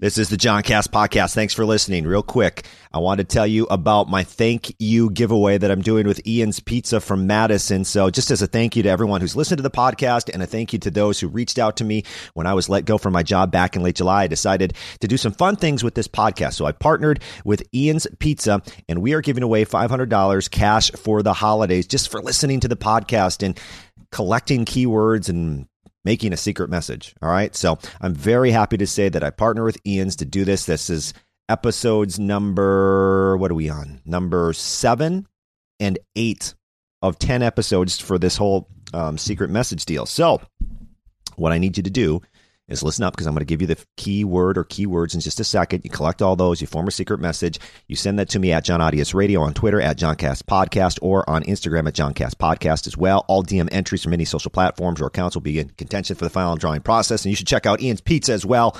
This is the John Cast podcast. Thanks for listening. Real quick, I want to tell you about my thank you giveaway that I'm doing with Ian's Pizza from Madison. So, just as a thank you to everyone who's listened to the podcast and a thank you to those who reached out to me when I was let go from my job back in late July, I decided to do some fun things with this podcast. So, I partnered with Ian's Pizza and we are giving away $500 cash for the holidays just for listening to the podcast and collecting keywords and making a secret message. All right. So I'm very happy to say that I partner with Ian's to do this. This is episodes number, what are we on? Number seven and eight of 10 episodes for this whole um, secret message deal. So what I need you to do is listen up because I'm going to give you the keyword or keywords in just a second. You collect all those, you form a secret message, you send that to me at John Audius Radio on Twitter at Johncast Podcast or on Instagram at Johncast Podcast as well. All DM entries from any social platforms or accounts will be in contention for the final drawing process. And you should check out Ian's Pizza as well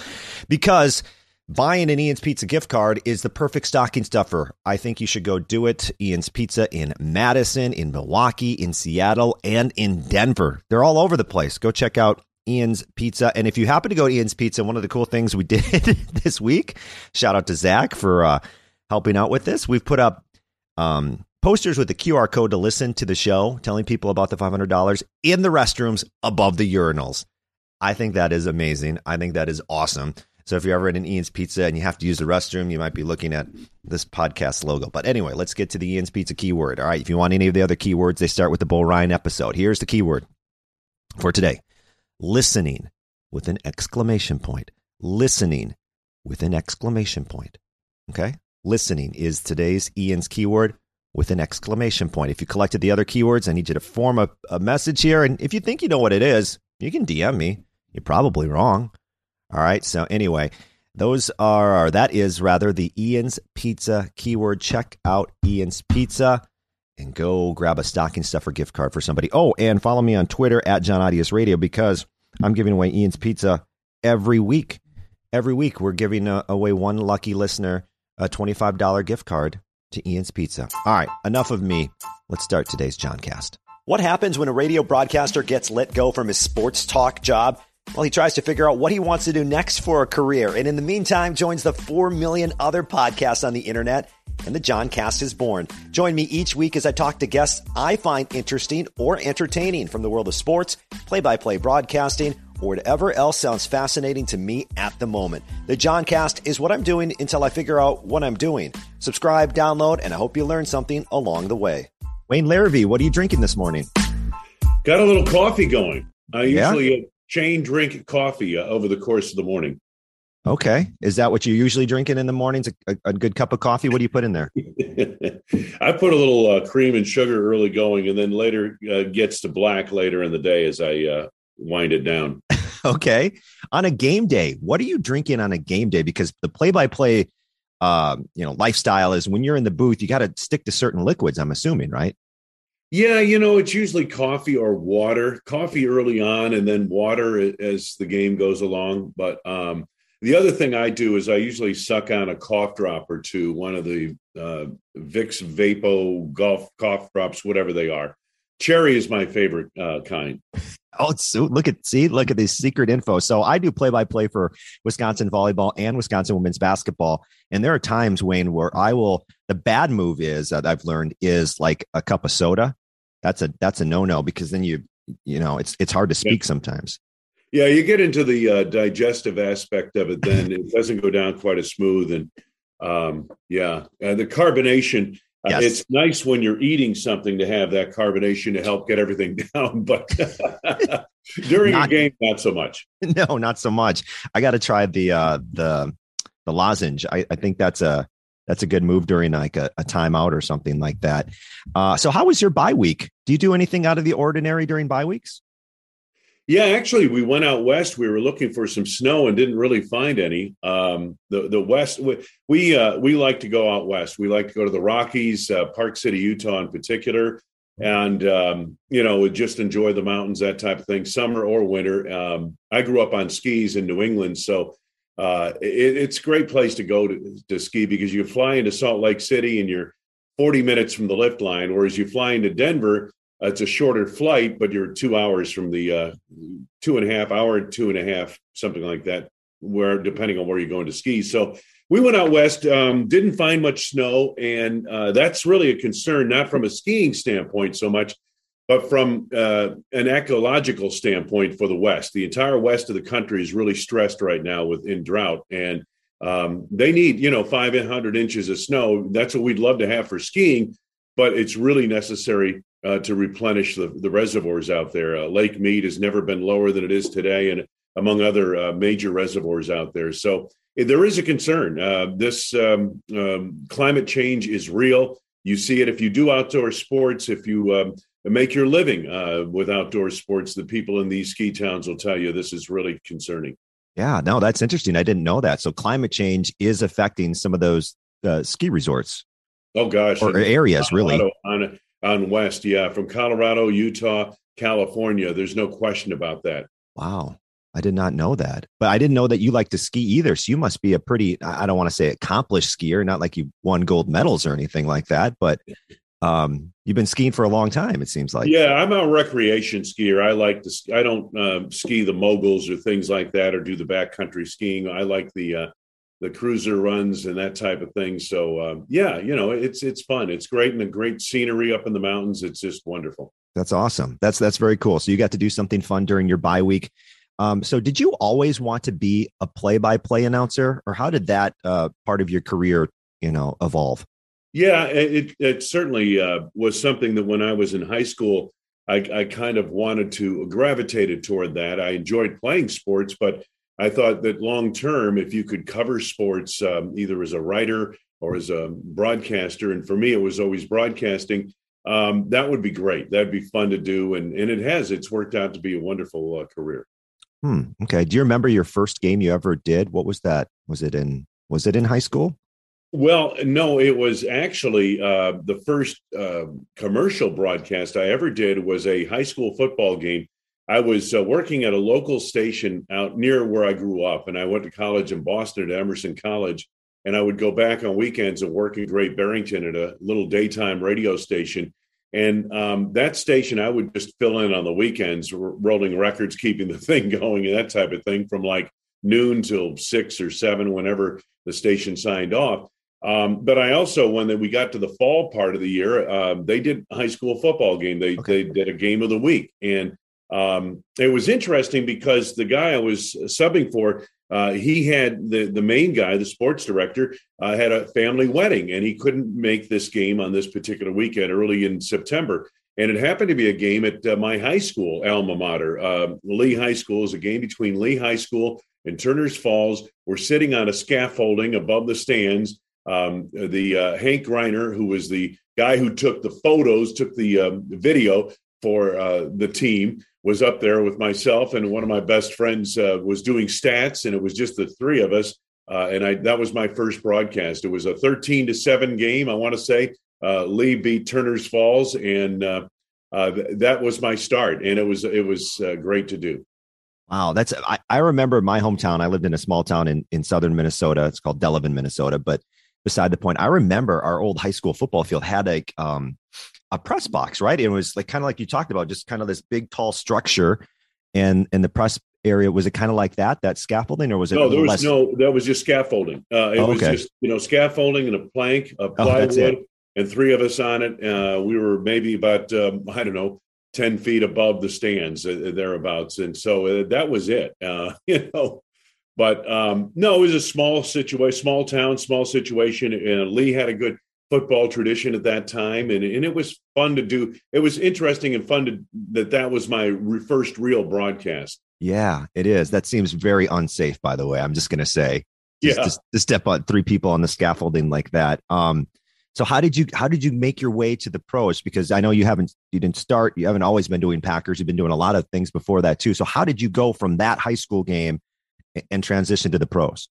because buying an Ian's Pizza gift card is the perfect stocking stuffer. I think you should go do it. Ian's Pizza in Madison, in Milwaukee, in Seattle, and in Denver. They're all over the place. Go check out Ian's Pizza. And if you happen to go to Ian's Pizza, one of the cool things we did this week, shout out to Zach for uh, helping out with this. We've put up um, posters with the QR code to listen to the show, telling people about the $500 in the restrooms above the urinals. I think that is amazing. I think that is awesome. So if you're ever in an Ian's Pizza and you have to use the restroom, you might be looking at this podcast logo. But anyway, let's get to the Ian's Pizza keyword. All right. If you want any of the other keywords, they start with the Bull Ryan episode. Here's the keyword for today listening with an exclamation point. Listening with an exclamation point. Okay? Listening is today's Ian's keyword with an exclamation point. If you collected the other keywords, I need you to form a, a message here. And if you think you know what it is, you can DM me. You're probably wrong. All right. So, anyway, those are, that is rather the Ian's Pizza keyword. Check out Ian's Pizza and go grab a stocking stuffer gift card for somebody. Oh, and follow me on Twitter at John Audius Radio because I'm giving away Ian's Pizza every week. Every week, we're giving uh, away one lucky listener a $25 gift card to Ian's Pizza. All right, enough of me. Let's start today's Johncast. What happens when a radio broadcaster gets let go from his sports talk job? Well, he tries to figure out what he wants to do next for a career, and in the meantime, joins the 4 million other podcasts on the internet and the John Cast is born. Join me each week as I talk to guests I find interesting or entertaining from the world of sports, play by play broadcasting, or whatever else sounds fascinating to me at the moment. The John Cast is what I'm doing until I figure out what I'm doing. Subscribe, download, and I hope you learn something along the way. Wayne Larrivee, what are you drinking this morning? Got a little coffee going. I usually yeah? chain drink coffee uh, over the course of the morning. Okay. Is that what you're usually drinking in the mornings? A, a good cup of coffee? What do you put in there? I put a little uh, cream and sugar early going, and then later uh, gets to black later in the day as I uh, wind it down. okay. On a game day, what are you drinking on a game day? Because the play by play, you know, lifestyle is when you're in the booth, you got to stick to certain liquids. I'm assuming, right? Yeah, you know, it's usually coffee or water. Coffee early on, and then water as the game goes along. But um, the other thing I do is I usually suck on a cough drop or two, one of the uh, Vicks Vapo golf cough drops, whatever they are. Cherry is my favorite uh, kind. Oh, so look at see, look at this secret info. So I do play by play for Wisconsin volleyball and Wisconsin women's basketball, and there are times Wayne where I will. The bad move is that I've learned is like a cup of soda. That's a that's a no no because then you you know it's it's hard to speak sometimes. Yeah, you get into the uh, digestive aspect of it, then it doesn't go down quite as smooth. And um, yeah, uh, the carbonation. Uh, yes. It's nice when you're eating something to have that carbonation to help get everything down, but during not, a game, not so much. No, not so much. I got to try the uh, the the lozenge. I, I think that's a that's a good move during like a, a timeout or something like that. Uh, so, how was your bye week? Do you do anything out of the ordinary during bye weeks? Yeah, actually, we went out west. We were looking for some snow and didn't really find any. Um, the the west we we, uh, we like to go out west. We like to go to the Rockies, uh, Park City, Utah, in particular, and um, you know, just enjoy the mountains, that type of thing, summer or winter. Um, I grew up on skis in New England, so uh, it, it's a great place to go to, to ski because you fly into Salt Lake City and you're 40 minutes from the lift line, whereas you fly into Denver it's a shorter flight, but you're two hours from the uh, two and a half hour, two and a half, something like that, where depending on where you're going to ski. So we went out west, um, didn't find much snow, and uh, that's really a concern, not from a skiing standpoint so much, but from uh, an ecological standpoint for the west. The entire west of the country is really stressed right now with in drought, and um, they need you know 500 inches of snow. That's what we'd love to have for skiing, but it's really necessary uh, to replenish the, the reservoirs out there. Uh, Lake Mead has never been lower than it is today, and among other uh, major reservoirs out there. So there is a concern. Uh, this um, um, climate change is real. You see it if you do outdoor sports, if you um, make your living uh, with outdoor sports. The people in these ski towns will tell you this is really concerning. Yeah, no, that's interesting. I didn't know that. So climate change is affecting some of those uh, ski resorts. Oh gosh, or areas really on on west. Yeah, from Colorado, Utah, California. There's no question about that. Wow. I did not know that, but I didn't know that you like to ski either. So you must be a pretty, I don't want to say accomplished skier, not like you won gold medals or anything like that, but um, you've been skiing for a long time. It seems like. Yeah, I'm a recreation skier. I like to. I don't um, ski the moguls or things like that, or do the backcountry skiing. I like the uh, the cruiser runs and that type of thing. So um, yeah, you know, it's it's fun. It's great and the great scenery up in the mountains. It's just wonderful. That's awesome. That's that's very cool. So you got to do something fun during your bye week. Um, so, did you always want to be a play-by-play announcer, or how did that uh, part of your career, you know, evolve? Yeah, it, it certainly uh, was something that when I was in high school, I, I, kind of wanted to gravitated toward that. I enjoyed playing sports, but I thought that long term, if you could cover sports um, either as a writer or as a broadcaster, and for me, it was always broadcasting. Um, that would be great. That'd be fun to do, and and it has. It's worked out to be a wonderful uh, career. Hmm. Okay. Do you remember your first game you ever did? What was that? Was it in Was it in high school? Well, no, it was actually uh, the first uh, commercial broadcast I ever did was a high school football game. I was uh, working at a local station out near where I grew up, and I went to college in Boston at Emerson College. And I would go back on weekends and work in Great Barrington at a little daytime radio station. And um, that station, I would just fill in on the weekends, rolling records, keeping the thing going, and that type of thing from like noon till six or seven, whenever the station signed off. Um, but I also, when we got to the fall part of the year, um, they did high school football game. They okay. they did a game of the week, and um, it was interesting because the guy I was subbing for, uh, he had the the main guy, the sports director, uh, had a family wedding, and he couldn't make this game on this particular weekend early in September. And it happened to be a game at uh, my high school alma mater, uh, Lee High School. is a game between Lee High School and Turner's Falls. We're sitting on a scaffolding above the stands. Um, the uh, Hank Reiner, who was the guy who took the photos, took the um, video for uh, the team was up there with myself and one of my best friends uh, was doing stats and it was just the three of us uh, and I that was my first broadcast. It was a 13 to 7 game, I want to say. Uh, Lee beat Turner's Falls and uh, uh, th- that was my start and it was it was uh, great to do. Wow, that's I, I remember my hometown. I lived in a small town in in southern Minnesota. It's called Delavan, Minnesota, but beside the point. I remember our old high school football field had a um, a press box, right? It was like kind of like you talked about, just kind of this big, tall structure, and and the press area was it kind of like that, that scaffolding, or was it? No, there was less... no. That was just scaffolding. Uh, it oh, was just you know scaffolding and a plank, a oh, plywood, oh, and three of us on it. Uh, we were maybe about um, I don't know. 10 feet above the stands uh, thereabouts and so uh, that was it uh, you know but um, no, it was a small situation, small town, small situation. And Lee had a good football tradition at that time, and, and it was fun to do. It was interesting and fun to that. That was my re- first real broadcast. Yeah, it is. That seems very unsafe, by the way. I'm just going to say, just, yeah, to, to step on three people on the scaffolding like that. Um, so how did you how did you make your way to the pros? Because I know you haven't you didn't start you haven't always been doing Packers. You've been doing a lot of things before that too. So how did you go from that high school game and transition to the pros?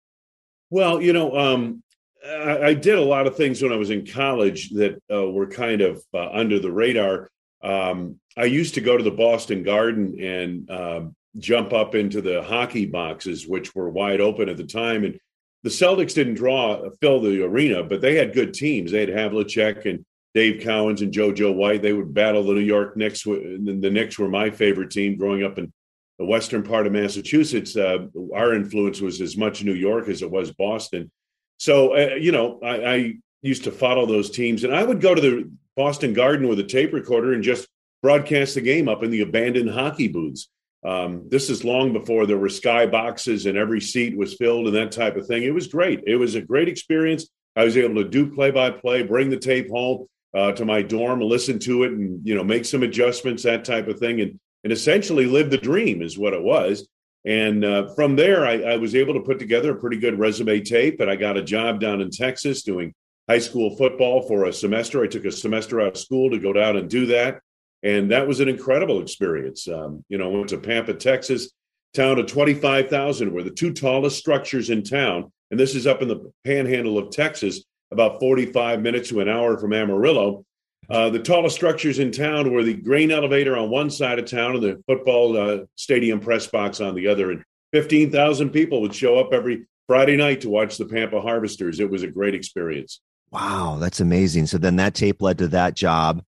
Well, you know, um, I, I, did a lot of things when I was in college that uh, were kind of uh, under the radar. Um, I used to go to the Boston Garden and uh, jump up into the hockey boxes, which were wide open at the time. And the Celtics didn't draw fill the arena, but they had good teams. They had Havlicek and Dave Cowens and JoJo White. They would battle the New York Knicks. The Knicks were my favorite team growing up in the western part of Massachusetts, uh, our influence was as much New York as it was Boston. So, uh, you know, I, I, used to follow those teams, and I would go to the Boston Garden with a tape recorder and just broadcast the game up in the abandoned hockey booths. Um, this is long before there were sky boxes and every seat was filled and that type of thing. It was great. It was a great experience. I was able to do play by play, bring the tape home uh, to my dorm, listen to it, and you know make some adjustments, that type of thing, and and essentially live the dream is what it was. And uh, from there, I, I, was able to put together a pretty good resume tape, and I got a job down in Texas doing high school football for a semester. I took a semester out of school to go down and do that, and that was an incredible experience. Um, you know, went to Pampa, Texas, town of twenty five thousand. We're the two tallest structures in town, and this is up in the Panhandle of Texas, about forty five minutes to an hour from Amarillo. Uh, the tallest structures in town were the grain elevator on one side of town and the football uh, stadium press box on the other. And 15,000 people would show up every Friday night to watch the Pampa Harvesters. It was a great experience. Wow, that's amazing. So then that tape led to that job.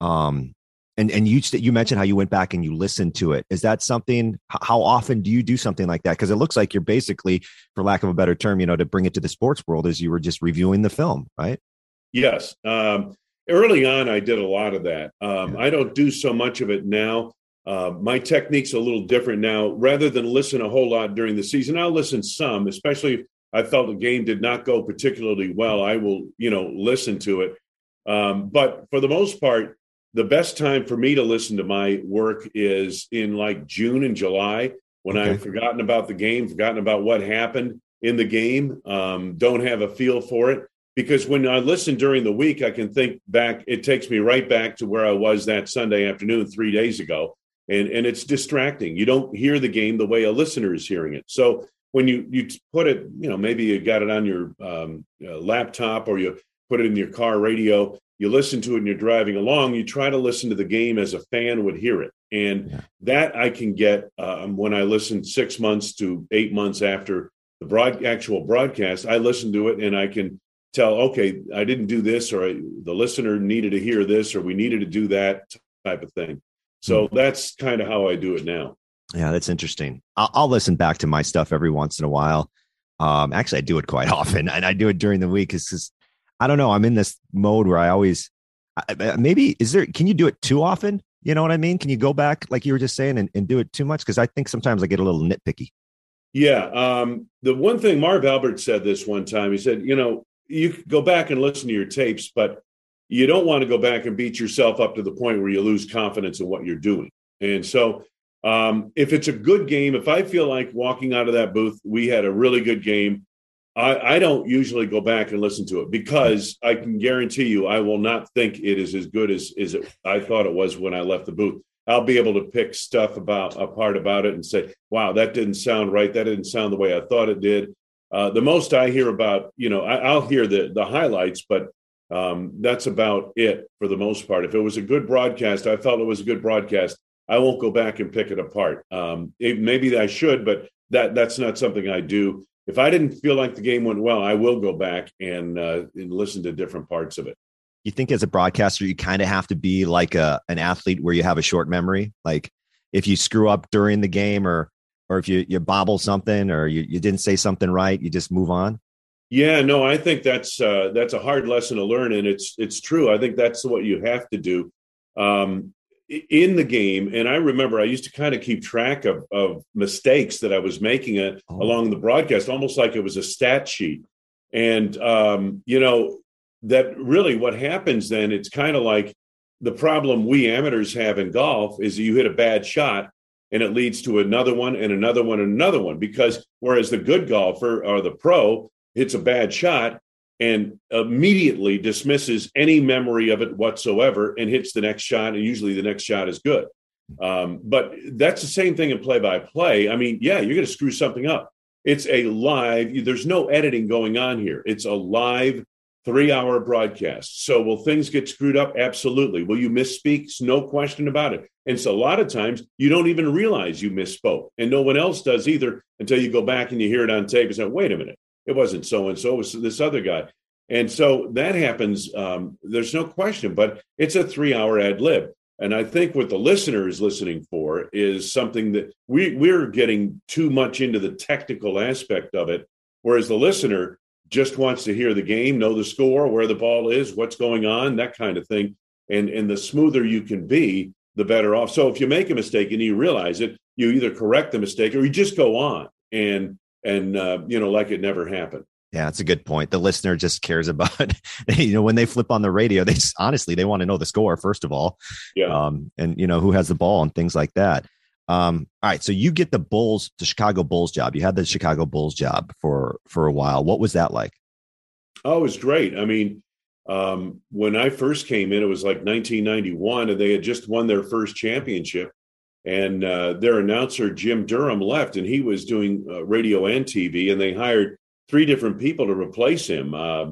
Um, and and you you mentioned how you went back and you listened to it. Is that something? How often do you do something like that? Because it looks like you're basically, for lack of a better term, you know, to bring it to the sports world, as you were just reviewing the film, right? Yes. Um, early on, I did a lot of that. Um, I don't do so much of it now. Uh, my technique's a little different now. Rather than listen a whole lot during the season, I'll listen some, especially if I felt the game did not go particularly well. I will, you know, listen to it. Um, but for the most part, the best time for me to listen to my work is in like June and July when okay. I've forgotten about the game, forgotten about what happened in the game, um, don't have a feel for it because when I listen during the week, I can think back. It takes me right back to where I was that Sunday afternoon three days ago, and and it's distracting. You don't hear the game the way a listener is hearing it. So when you you put it, you know, maybe you got it on your um, uh, laptop or you put it in your car radio. You listen to it and you're driving along. You try to listen to the game as a fan would hear it, and yeah. that I can get um, when I listen six months to eight months after the broad actual broadcast. I listen to it and I can tell, okay, I didn't do this, or I, the listener needed to hear this, or we needed to do that type of thing. So mm-hmm. that's kind of how I do it now. Yeah, that's interesting. I'll, I'll, listen back to my stuff every once in a while. Um, actually, I do it quite often, and I do it during the week because I don't know. I'm in this mode where I always maybe is there. Can you do it too often? You know what I mean? Can you go back, like you were just saying, and, and do it too much? Because I think sometimes I get a little nitpicky. Yeah. Um, the one thing Marv Albert said this one time, he said, you know, you go back and listen to your tapes, but you don't want to go back and beat yourself up to the point where you lose confidence in what you're doing. And so, um, if it's a good game, if I feel like walking out of that booth, we had a really good game, I, I don't usually go back and listen to it because I can guarantee you I will not think it is as good as, as it, I thought it was when I left the booth. I'll be able to pick stuff about a part about it and say, wow, that didn't sound right. That didn't sound the way I thought it did. Uh, the most I hear about, you know, I, will hear the the highlights, but um, that's about it for the most part. If it was a good broadcast, I felt it was a good broadcast. I won't go back and pick it apart. Um, it, maybe I should, but that that's not something I do. If I didn't feel like the game went well, I will go back and, uh, and listen to different parts of it. You think as a broadcaster, you kind of have to be like a an athlete where you have a short memory. Like if you screw up during the game or or if you you bobble something or you, you didn't say something right, you just move on? Yeah, no, I think that's uh, that's a hard lesson to learn, and it's it's true. I think that's what you have to do um, in the game. And I remember I used to kind of keep track of of mistakes that I was making a, uh, oh. along the broadcast, almost like it was a stat sheet. And um, you know that really what happens then? It's kind of like the problem we amateurs have in golf is you hit a bad shot and it leads to another one and another one and another one because whereas the good golfer or the pro hits a bad shot and immediately dismisses any memory of it whatsoever and hits the next shot and usually the next shot is good. Um, but that's the same thing in play by play i mean yeah you're going to screw something up. It's a live there's no editing going on here. It's a live three hour broadcast. So will things get screwed up? Absolutely. Will you misspeak? No question about it. And so a lot of times you don't even realize you misspoke, and no one else does either until you go back and you hear it on tape and say, wait a minute, it wasn't so and so, it was this other guy. And so that happens. Um, there's no question, but it's a three hour ad lib. And I think what the listener is listening for is something that we, we're getting too much into the technical aspect of it, whereas the listener just wants to hear the game, know the score, where the ball is, what's going on, that kind of thing. And, and the smoother you can be, the better off. So if you make a mistake and you realize it, you either correct the mistake or you just go on and and uh, you know like it never happened. Yeah, that's a good point. The listener just cares about, you know, when they flip on the radio, they just, honestly they want to know the score first of all, yeah, um, and you know who has the ball and things like that. Um, all right, so you get the Bulls, the Chicago Bulls job. You had the Chicago Bulls job for for a while. What was that like? Oh, it was great. I mean, um, when I first came in, it was like 1991, and they had just won their first championship. And uh, their announcer Jim Durham left, and he was doing uh, radio and TV, and they hired three different people to replace him. Uh,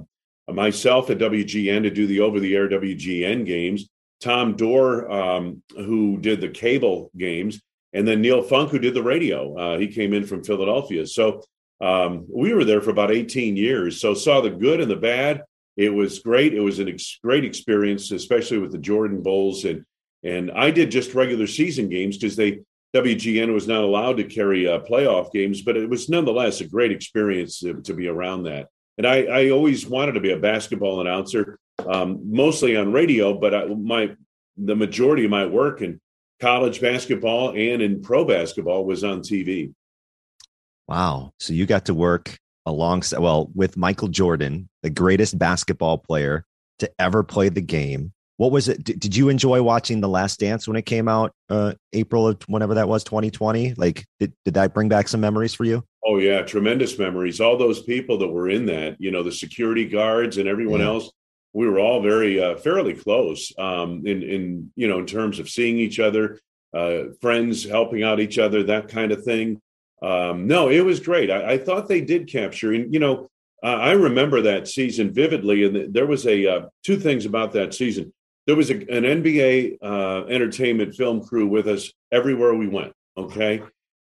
myself at WGN to do the over-the-air WGN games, Tom Dore, um, who did the cable games, and then Neil Funk, who did the radio. Uh, he came in from Philadelphia, so um, we were there for about 18 years. So saw the good and the bad it was great. It was a ex- great experience, especially with the Jordan Bulls. And and I did just regular season games because they WGN was not allowed to carry uh, playoff games, but it was nonetheless a great experience to, to be around that. And I, I, always wanted to be a basketball announcer, um, mostly on radio, but I, my the majority of my work in college basketball and in pro basketball was on TV. Wow! So you got to work alongside, well, with Michael Jordan, the greatest basketball player to ever play the game. What was it? Did, did you enjoy watching The Last Dance when it came out, uh, April of whenever that was, 2020? Like, did, did that bring back some memories for you? Oh, yeah, tremendous memories. All those people that were in that, you know, the security guards and everyone yeah. else, we were all very, uh, fairly close um, in, in, you know, in terms of seeing each other, uh, friends helping out each other, that kind of thing um, no, it was great. I, I, thought they did capture, and you know, I remember that season vividly. And there was a uh, two things about that season. There was a, an NBA uh, entertainment film crew with us everywhere we went. Okay,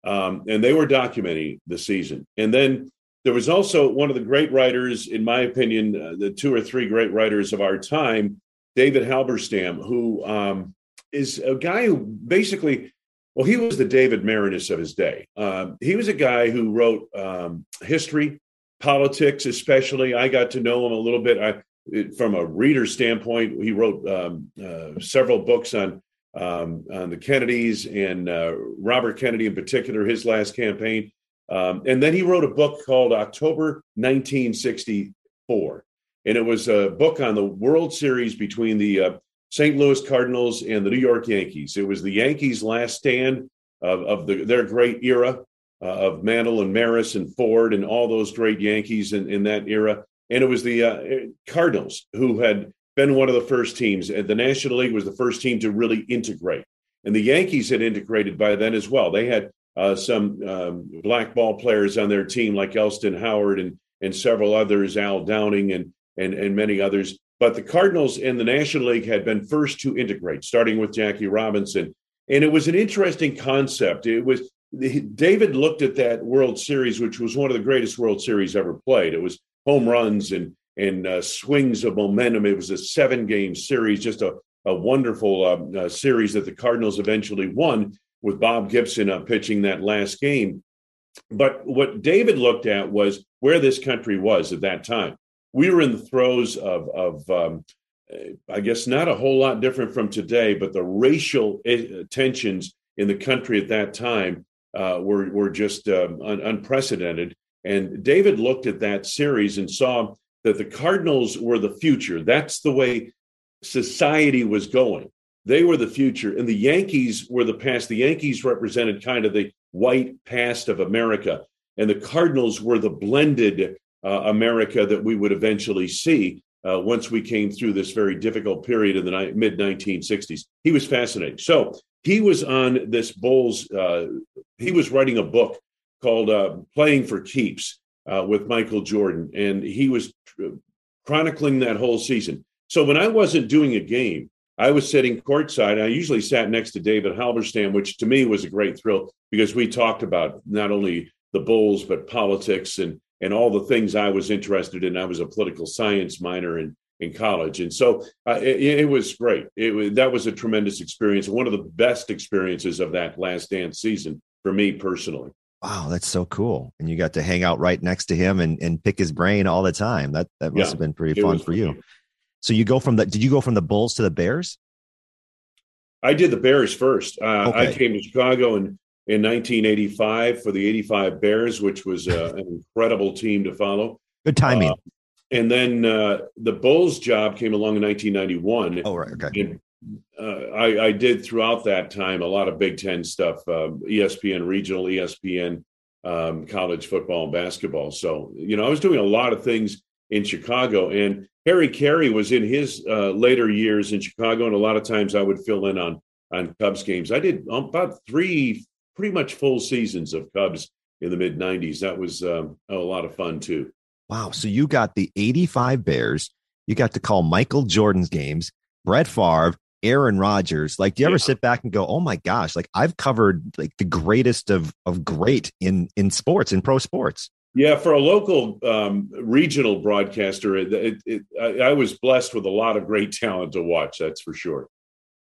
um, and they were documenting the season. And then there was also one of the great writers, in my opinion, uh, the two or three great writers of our time, David Halberstam, who um, is a guy who basically well, he was the David Maraniss of his day. Um, he was a guy who wrote um, history, politics, especially. I got to know him a little bit. I, from a reader standpoint, he wrote um, uh, several books on um, on the Kennedys and uh, Robert Kennedy in particular, his last campaign. Um, and then he wrote a book called October 1964. And it was a book on the World Series between the uh, St. Louis Cardinals and the New York Yankees. It was the Yankees' last stand of, of the, their great era uh, of Mantle and Maris and Ford and all those great Yankees in, in that era. And it was the uh, Cardinals who had been one of the first teams. The National League was the first team to really integrate. And the Yankees had integrated by then as well. They had uh, some um, black ball players on their team like Elston Howard and, and several others, Al Downing and, and, and many others. But the Cardinals in the National League had been first to integrate, starting with Jackie Robinson. And it was an interesting concept. It was David looked at that World Series, which was one of the greatest World Series ever played. It was home runs and and uh, swings of momentum. It was a seven game series, just a, a wonderful um, uh, series that the Cardinals eventually won with Bob Gibson uh, pitching that last game. But what David looked at was where this country was at that time we were in the throes of, of um, I guess not a whole lot different from today, but the racial eh, tensions in the country at that time uh, were were just um, un- unprecedented. And David looked at that series and saw that the Cardinals were the future. That's the way society was going. They were the future, and the Yankees were the past. The Yankees represented kind of the white past of America, and the Cardinals were the blended uh, America that we would eventually see uh, once we came through this very difficult period in the ni- mid 1960s. He was fascinating. So he was on this Bulls, uh, he was writing a book called uh, Playing for Keeps uh, with Michael Jordan, and he was chronicling that whole season. So when I wasn't doing a game, I was sitting courtside. I usually sat next to David Halberstam, which to me was a great thrill because we talked about not only the Bulls, but politics and and all the things I was interested in. I was a political science minor and in college. And so uh, it, it, was great. It that was a tremendous experience. One of the best experiences of that last dance season for me personally. Wow, that's so cool. And you got to hang out right next to him and, and pick his brain all the time. That that must yeah, have been pretty fun for you. So you go from the did you go from the Bulls to the Bears? I did the Bears first. Uh, okay. I came to Chicago in, in 1985 for the 85 Bears, which was uh, an incredible team to follow. Good timing. Uh, and then uh, the Bulls job came along in 1991. Oh, right. Okay. And, uh, I, I, did throughout that time a lot of Big Ten stuff, um, ESPN regional, ESPN um, college football and basketball. So, you know, I was doing a lot of things in Chicago. And Harry Caray was in his uh, later years in Chicago, and a lot of times I would fill in on on Cubs games. I did about three pretty much full seasons of Cubs in the mid '90s. That was um, a lot of fun too. Wow! So you got the '85 Bears. You got to call Michael Jordan's games, Brett Favre, Aaron Rodgers. Like, do you ever sit back and go, "Oh my gosh!" Like, I've covered like the greatest of of great in in sports in pro sports. Yeah, for a local um, regional broadcaster, it, it, it, I, I, was blessed with a lot of great talent to watch. That's for sure.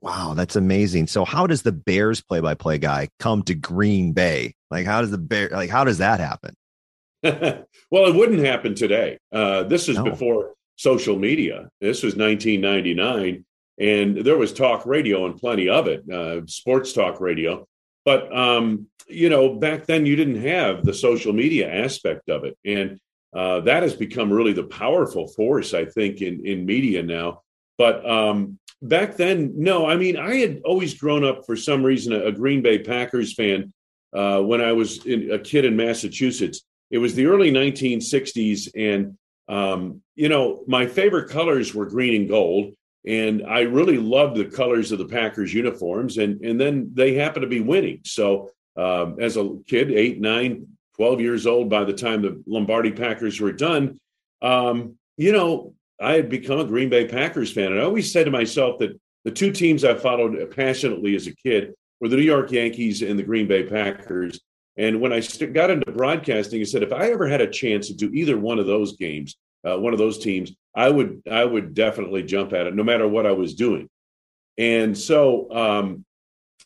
Wow, that's amazing. So, how does the Bears play-by-play guy come to Green Bay? Like, how does the Bear? Like, how does that happen? well, it wouldn't happen today. Uh, this is no. before social media. This was 1999, and there was talk radio and plenty of it, uh, sports talk radio. But um, you know, back then you didn't have the social media aspect of it, and uh, that has become really the powerful force, I think, in in media now. But um, back then, no. I mean, I had always grown up for some reason a, a Green Bay Packers fan uh, when I was in, a kid in Massachusetts. It was the early 1960s, and um, you know, my favorite colors were green and gold and I really loved the colors of the Packers uniforms, and and then they happened to be winning. So um, as a kid, eight, nine, 12 years old, by the time the Lombardi Packers were done, um, you know, I had become a Green Bay Packers fan, and I always said to myself that the two teams I followed passionately as a kid were the New York Yankees and the Green Bay Packers. And when I got into broadcasting, I said, if I ever had a chance to do either one of those games, uh, one of those teams, I would I would definitely jump at it, no matter what I was doing. And so um,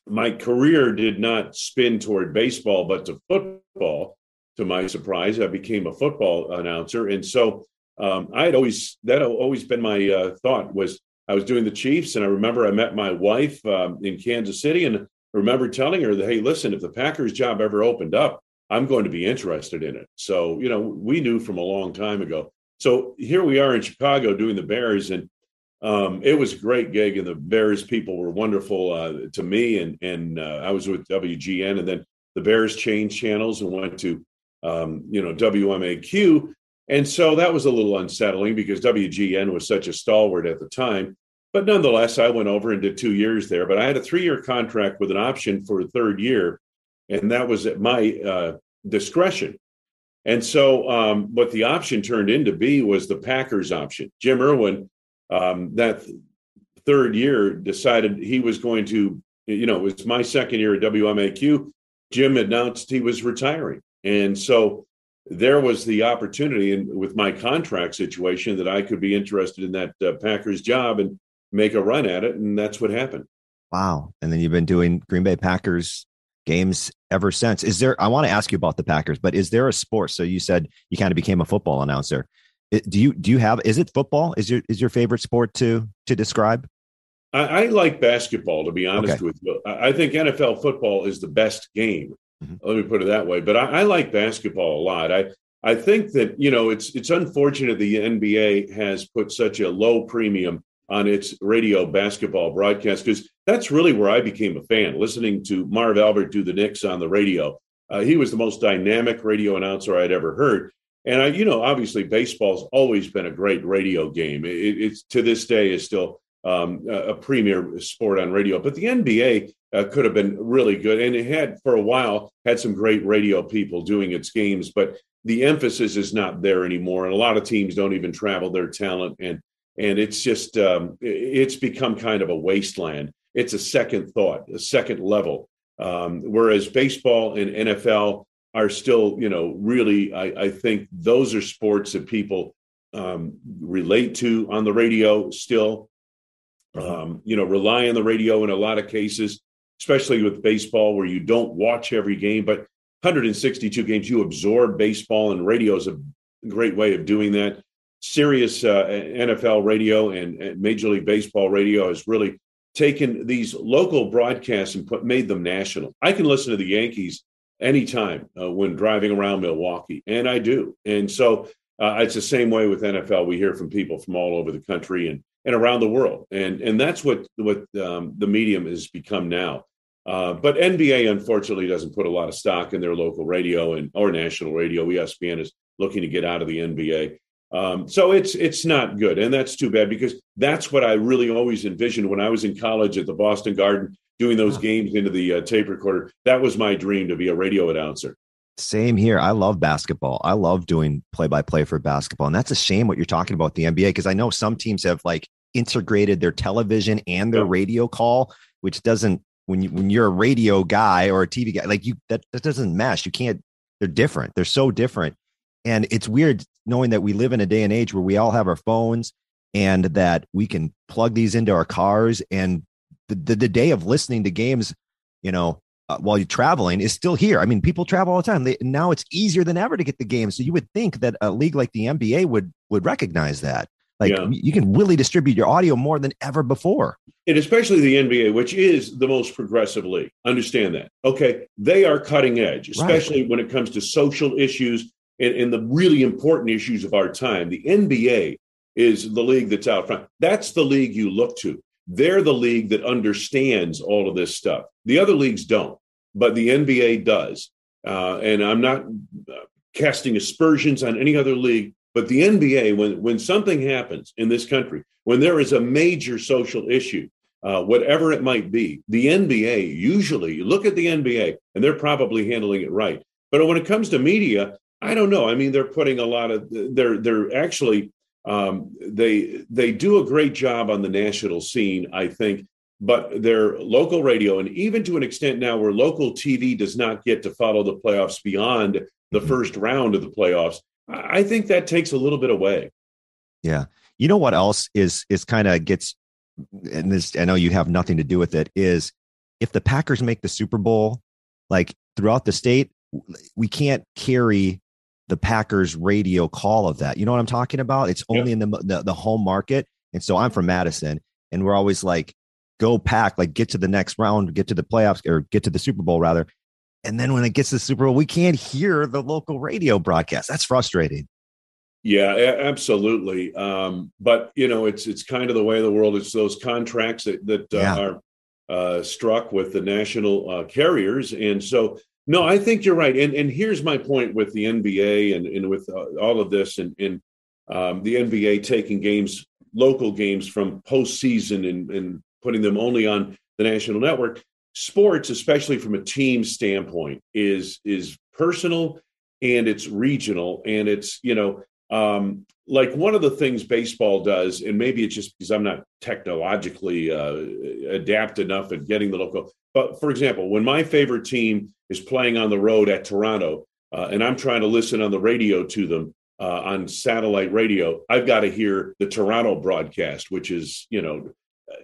my career did not spin toward baseball, but to football. To my surprise, I became a football announcer, and so um, I had always that had always been my uh, thought was I was doing the Chiefs, and I remember I met my wife um, in Kansas City, and I remember telling her that, hey, listen, if the Packers job ever opened up, I'm going to be interested in it. So you know, we knew from a long time ago. So here we are in Chicago doing the Bears, and um, it was a great gig, and the Bears people were wonderful uh, to me. And and uh, I was with WGN, and then the Bears changed channels and went to um, you know WMAQ, and so that was a little unsettling because WGN was such a stalwart at the time. But nonetheless, I went over and did two years there. But I had a three-year contract with an option for a third year, and that was at my uh, discretion. And so, um, what the option turned into be was the Packers option. Jim Irwin, um, that third year, decided he was going to, you know, it was my second year at WMAQ. Jim announced he was retiring. And so there was the opportunity and with my contract situation that I could be interested in that uh, Packers job and make a run at it. And that's what happened. Wow. And then you've been doing Green Bay Packers games ever since. Is there? I want to ask you about the Packers, but is there a sport? So you said you kind of became a football announcer. Do you do you have? Is it football? Is your is your favorite sport to to describe? I, I like basketball, to be honest okay. with you. I, think NFL football is the best game. Mm-hmm. Let me put it that way. But I, I like basketball a lot. I I think that you know it's it's unfortunate the NBA has put such a low premium on its radio basketball broadcast because that's really where I became a fan, listening to Marv Albert do the Knicks on the radio. Uh, he was the most dynamic radio announcer I'd ever heard. And I, you know, obviously baseball's always been a great radio game. It, it's to this day is still um, a, premier sport on radio. But the NBA uh, could have been really good, and it had for a while had some great radio people doing its games. But the emphasis is not there anymore, and a lot of teams don't even travel their talent. And and it's just um, it's become kind of a wasteland. It's a second thought, a second level. Um, whereas baseball and NFL are still, you know, really, I, I, think those are sports that people um, relate to on the radio still. Um, you know, rely on the radio in a lot of cases, especially with baseball, where you don't watch every game, but 162 games, you absorb baseball, and radio is a great way of doing that. Sirius uh, NFL radio and, and, Major League Baseball radio has really taken these local broadcasts and put made them national. I can listen to the Yankees anytime uh, when driving around Milwaukee, and I do. And so uh, it's the same way with NFL. We hear from people from all over the country and and around the world, and and that's what what um, the medium has become now. Uh, but NBA unfortunately doesn't put a lot of stock in their local radio and or national radio. ESPN is looking to get out of the NBA. Um, so it's it's not good, and that's too bad because that's what I really always envisioned when I was in college at the Boston Garden doing those games into the uh, tape recorder. That was my dream to be a radio announcer. Same here. I love basketball. I love doing play by play for basketball. And that's a shame what you're talking about the NBA because I know some teams have like integrated their television and their radio call, which doesn't when you when you're a radio guy or a TV guy, like you that, that doesn't mesh. You can't they're different. They're so different. And it's weird knowing that we live in a day and age where we all have our phones and that we can plug these into our cars and the, the, the day of listening to games, you know, uh, while you're traveling is still here. I mean, people travel all the time. They, now it's easier than ever to get the game. So you would think that a league like the NBA would would recognize that. Like yeah. you can really distribute your audio more than ever before. And especially the NBA, which is the most progressive league. Understand that. Okay. They are cutting edge, especially right. when it comes to social issues and, and the really important issues of our time. The NBA is the league that's out front. That's the league you look to. They're the league that understands all of this stuff. The other leagues don't, but the NBA does. Uh, and I'm not uh, casting aspersions on any other league, but the NBA, when, when something happens in this country, when there is a major social issue, uh, whatever it might be, the NBA usually look at the NBA and they're probably handling it right. But when it comes to media, I don't know. I mean, they're putting a lot of they're they're actually um, they they do a great job on the national scene, I think, but their local radio and even to an extent now where local TV does not get to follow the playoffs beyond the mm-hmm. first round of the playoffs, I think that takes a little bit away. Yeah. You know what else is is kind of gets and this I know you have nothing to do with it is if the Packers make the Super Bowl like throughout the state we can't carry the Packers radio call of that. You know what I'm talking about? It's only in the, the, the home market. And so I'm from Madison, and we're always like, go pack, like get to the next round, get to the playoffs, or get to the Super Bowl rather. And then when it gets to the Super Bowl, we can't hear the local radio broadcast. That's frustrating. Yeah, absolutely. Um, but you know, it's it's kind of the way of the world. It's those contracts that that uh, yeah. are uh, struck with the national uh, carriers, and so no, I think you're right. And and here's my point with the NBA and and with uh, all of this and and um, the NBA taking games, local games from postseason and and putting them only on the national network. Sports, especially from a team standpoint, is is personal and it's regional and it's you know um, like one of the things baseball does, and maybe it's just because I'm not technologically uh, adapt enough at getting the local. But for example, when my favorite team is playing on the road at Toronto, uh, and I'm trying to listen on the radio to them uh, on satellite radio, I've got to hear the Toronto broadcast, which is you know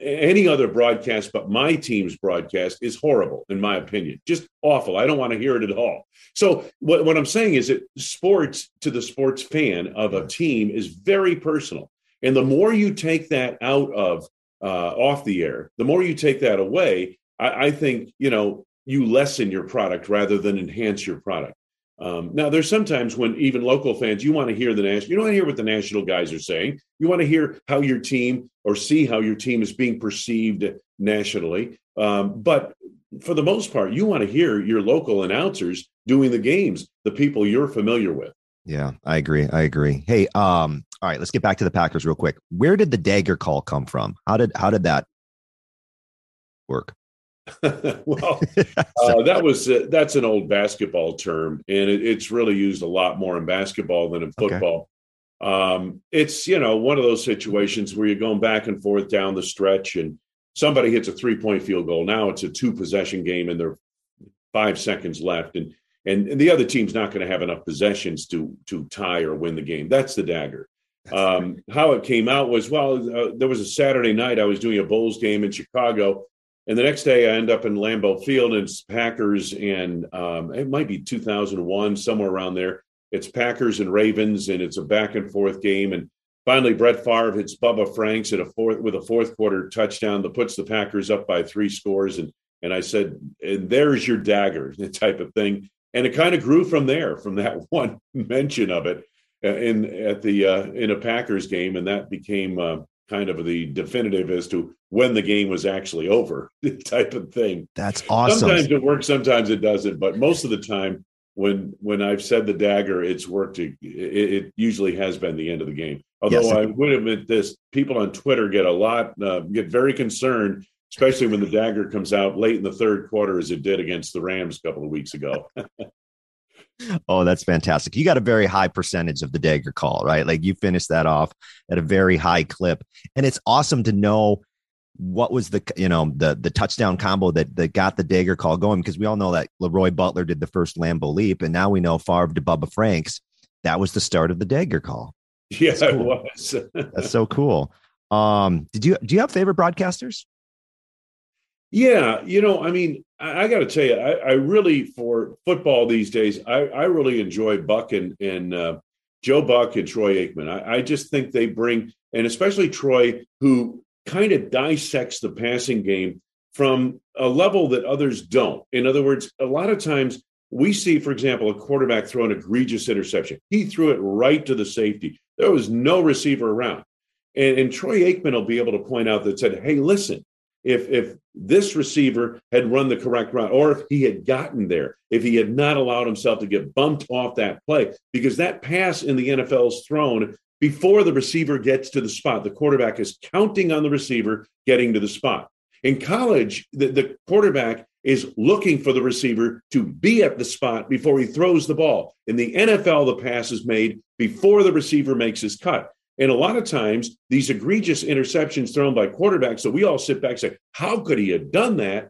any other broadcast but my team's broadcast is horrible in my opinion. Just awful. I don't want to hear it at all. So what, what i'm saying is that sports to the sports fan of a team is very personal. And the more you take that out of uh, off the air the more you take that away I, I think you know you lessen your product rather than enhance your product um, now, there's sometimes when even local fans, you want to hear the national, you don't want to hear what the national guys are saying. You want to hear how your team or see how your team is being perceived nationally. Um, but for the most part, you want to hear your local announcers doing the games, the people you're familiar with. Yeah, I agree. I agree. Hey, um, all right, let's get back to the Packers real quick. Where did the dagger call come from? How did how did that work? well, uh, that was uh, that's an old basketball term, and it, it's really used a lot more in basketball than in football. Okay. Um, it's you know one of those situations where you're going back and forth down the stretch, and somebody hits a three point field goal. Now it's a two possession game, and there are five seconds left, and and, and the other team's not going to have enough possessions to to tie or win the game. That's the dagger. Um, how it came out was well, uh, there was a Saturday night I was doing a Bulls game in Chicago, and the next day I end up in Lambeau Field and it's Packers and um, it might be 2001 somewhere around there. It's Packers and Ravens and it's a back and forth game and finally Brett Favre hits Bubba Franks at a fourth with a fourth quarter touchdown that puts the Packers up by three scores and and I said and there's your dagger the type of thing and it kind of grew from there from that one mention of it uh, in at the uh, in a Packers game, and that became uh, kind of the definitive as to when the game was actually over, type of thing. That's awesome. Sometimes it works, sometimes it doesn't, but most of the time, when when I've said the dagger, it's worked. It, it usually has been the end of the game. Although yes. I would admit this, people on Twitter get a lot uh, get very concerned, especially when the dagger comes out late in the third quarter, as it did against the Rams a couple of weeks ago. oh, that's fantastic. You got a very high percentage of the dagger call, right? Like you finished that off at a very high clip. And it's awesome to know what was the you know the the touchdown combo that that got the dagger call going because we all know that Leroy Butler did the first Lambeau leap, and now we know Favre to Bubba Franks. That was the start of the dagger call. Yeah, cool. it was. that's so cool. Um, did you do you have favorite broadcasters? Yeah, you know, I mean, I, I got to tell you, I, I, really for football these days, I, I really enjoy Buck and and uh, Joe Buck and Troy Aikman. I, I just think they bring, and especially Troy, who kind of dissects the passing game from a level that others don't. In other words, a lot of times we see, for example, a quarterback throw an egregious interception. He threw it right to the safety. There was no receiver around. And, and Troy Aikman will be able to point out that said, hey, listen, if if this receiver had run the correct route or if he had gotten there if he had not allowed himself to get bumped off that play because that pass in the NFL is thrown before the receiver gets to the spot the quarterback is counting on the receiver getting to the spot. In college the, the quarterback is looking for the receiver to be at the spot before he throws the ball. In the NFL the pass is made before the receiver makes his cut and a lot of times, these egregious interceptions thrown by quarterbacks, so we all sit back and say, How could he have done that?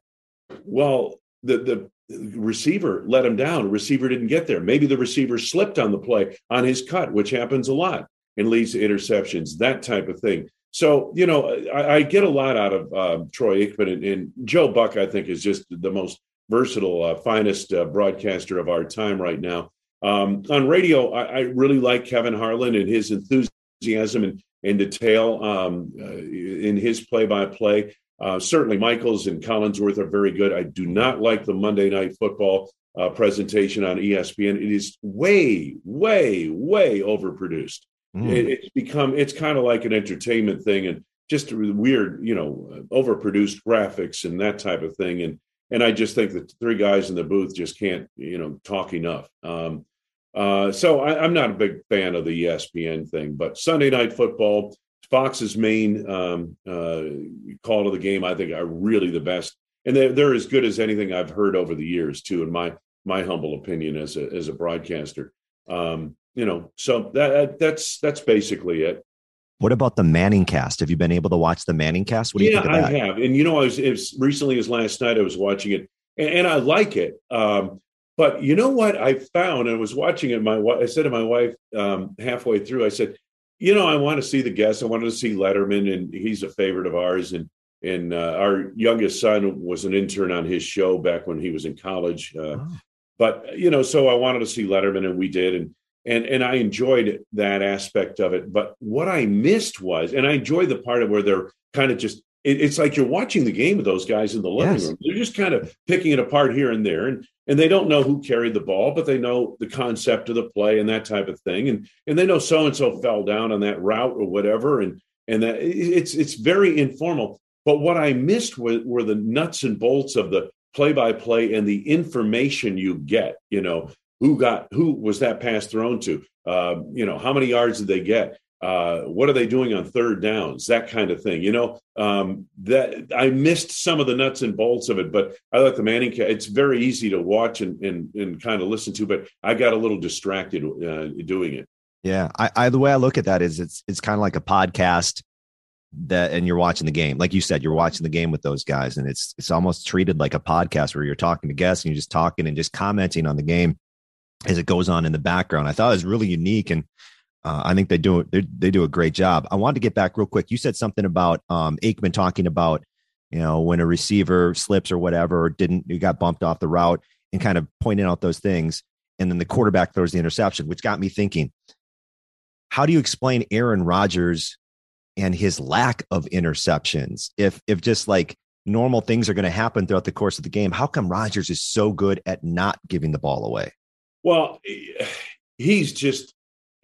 Well, the, the receiver let him down. Receiver didn't get there. Maybe the receiver slipped on the play on his cut, which happens a lot and leads to interceptions, that type of thing. So, you know, I, I get a lot out of uh, Troy Aikman and, and, Joe Buck, I think, is just the most versatile, uh, finest uh, broadcaster of our time right now. Um, on radio, I, I, really like Kevin Harlan and his enthusiasm enthusiasm and, and detail um, uh, in his play by play. Certainly, Michaels and Collinsworth are very good. I do not like the Monday Night Football uh, presentation on ESPN. It is way, way, way overproduced. Mm. It, it's become, it's kind of like an entertainment thing and just weird, you know, overproduced graphics and that type of thing. And and I just think that three guys in the booth just can't, you know, talk enough. Um, uh, so I, am not a big fan of the ESPN thing, but Sunday Night Football, Fox's main um, uh, call to the game, I think, are really the best, and they're, they're as good as anything I've heard over the years, too. In my my humble opinion, as a as a broadcaster, um, you know, so that that's that's basically it. What about the Manning cast? Have you been able to watch the Manning cast? What do yeah, you think of that? I have. And you know, I was as recently as last night, I was watching it, and, and I like it. Um, but you know what I found? And I was watching it. My I said to my wife um, halfway through, I said, "You know, I want to see the guests. I wanted to see Letterman, and he's a favorite of ours. And and uh, our youngest son was an intern on his show back when he was in college. Uh, oh. But you know, so I wanted to see Letterman, and we did. And and and I enjoyed that aspect of it. But what I missed was, and I enjoyed the part of where they're kind of just it, it's like you're watching the game with those guys in the living yes. room. They're just kind of picking it apart here and there, and and they don't know who carried the ball, but they know the concept of the play and that type of thing, and and they know so and so fell down on that route or whatever, and and that it's it's very informal. But what I missed were, were the nuts and bolts of the play by play and the information you get. You know, who got who was that pass thrown to? Uh, you know, how many yards did they get? Uh, what are they doing on third downs? That kind of thing. You know, um, that I missed some of the nuts and bolts of it, but I like the Manning. It's very easy to watch and and, and kind of listen to, but I got a little distracted uh, doing it. Yeah, I, I the way I look at that is it's it's kind of like a podcast that and you're watching the game like you said you're watching the game with those guys and it's it's almost treated like a podcast where you're talking to guests and you're just talking and just commenting on the game as it goes on in the background i thought it was really unique and Uh, I think they do they do a great job. I wanted to get back real quick. You said something about um, Aikman talking about you know when a receiver slips or whatever, or didn't you got bumped off the route, and kind of pointing out those things, and then the quarterback throws the interception, which got me thinking. How do you explain Aaron Rodgers and his lack of interceptions? If if just like normal things are going to happen throughout the course of the game, how come Rodgers is so good at not giving the ball away? Well, he's just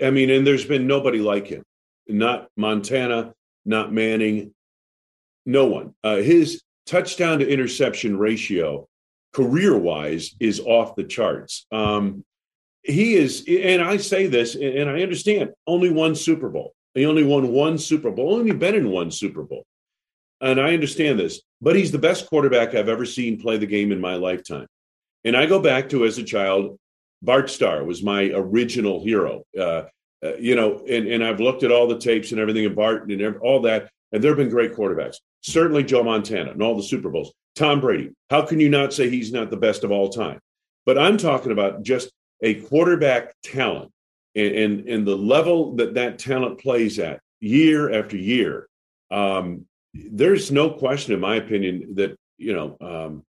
I mean, and there's been nobody like him. Not Montana, not Manning, no one. Uh, his touchdown to interception ratio, career wise, is off the charts. Um, he is, and I say this, and I understand, only one Super Bowl. He only won one Super Bowl, only been in one Super Bowl. And I understand this, but he's the best quarterback I've ever seen play the game in my lifetime. And I go back to as a child, Bart Starr was my original hero. Uh, uh, you know, and, and I've looked at all the tapes and everything of Barton and every, all that, and there have been great quarterbacks. Certainly Joe Montana and all the Super Bowls. Tom Brady. How can you not say he's not the best of all time? But I'm talking about just a quarterback talent and, and, and the level that that talent plays at year after year. Um, there's no question, in my opinion, that, you know, um,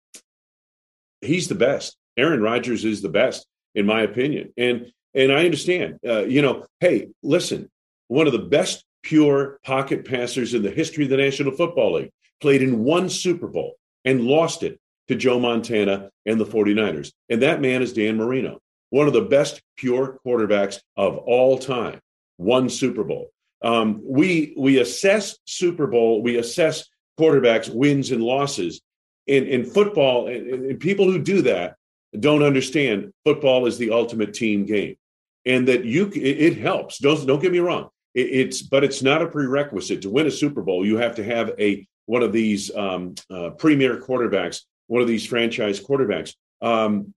he's the best. Aaron Rodgers is the best in my opinion. And and I understand, uh, you know, hey, listen, one of the best pure pocket passers in the history of the National Football League played in one Super Bowl and lost it to Joe Montana and the 49ers. And that man is Dan Marino, one of the best pure quarterbacks of all time. One Super Bowl. Um, we we assess Super Bowl, we assess quarterbacks wins and losses in in football, and, and people who do that don't understand football is the ultimate team game and that you it, helps. Don't don't get me wrong. It, it's but it's not a prerequisite. To win a super bowl you have to have a one of these um, uh, premier quarterbacks one of these franchise quarterbacks. Um,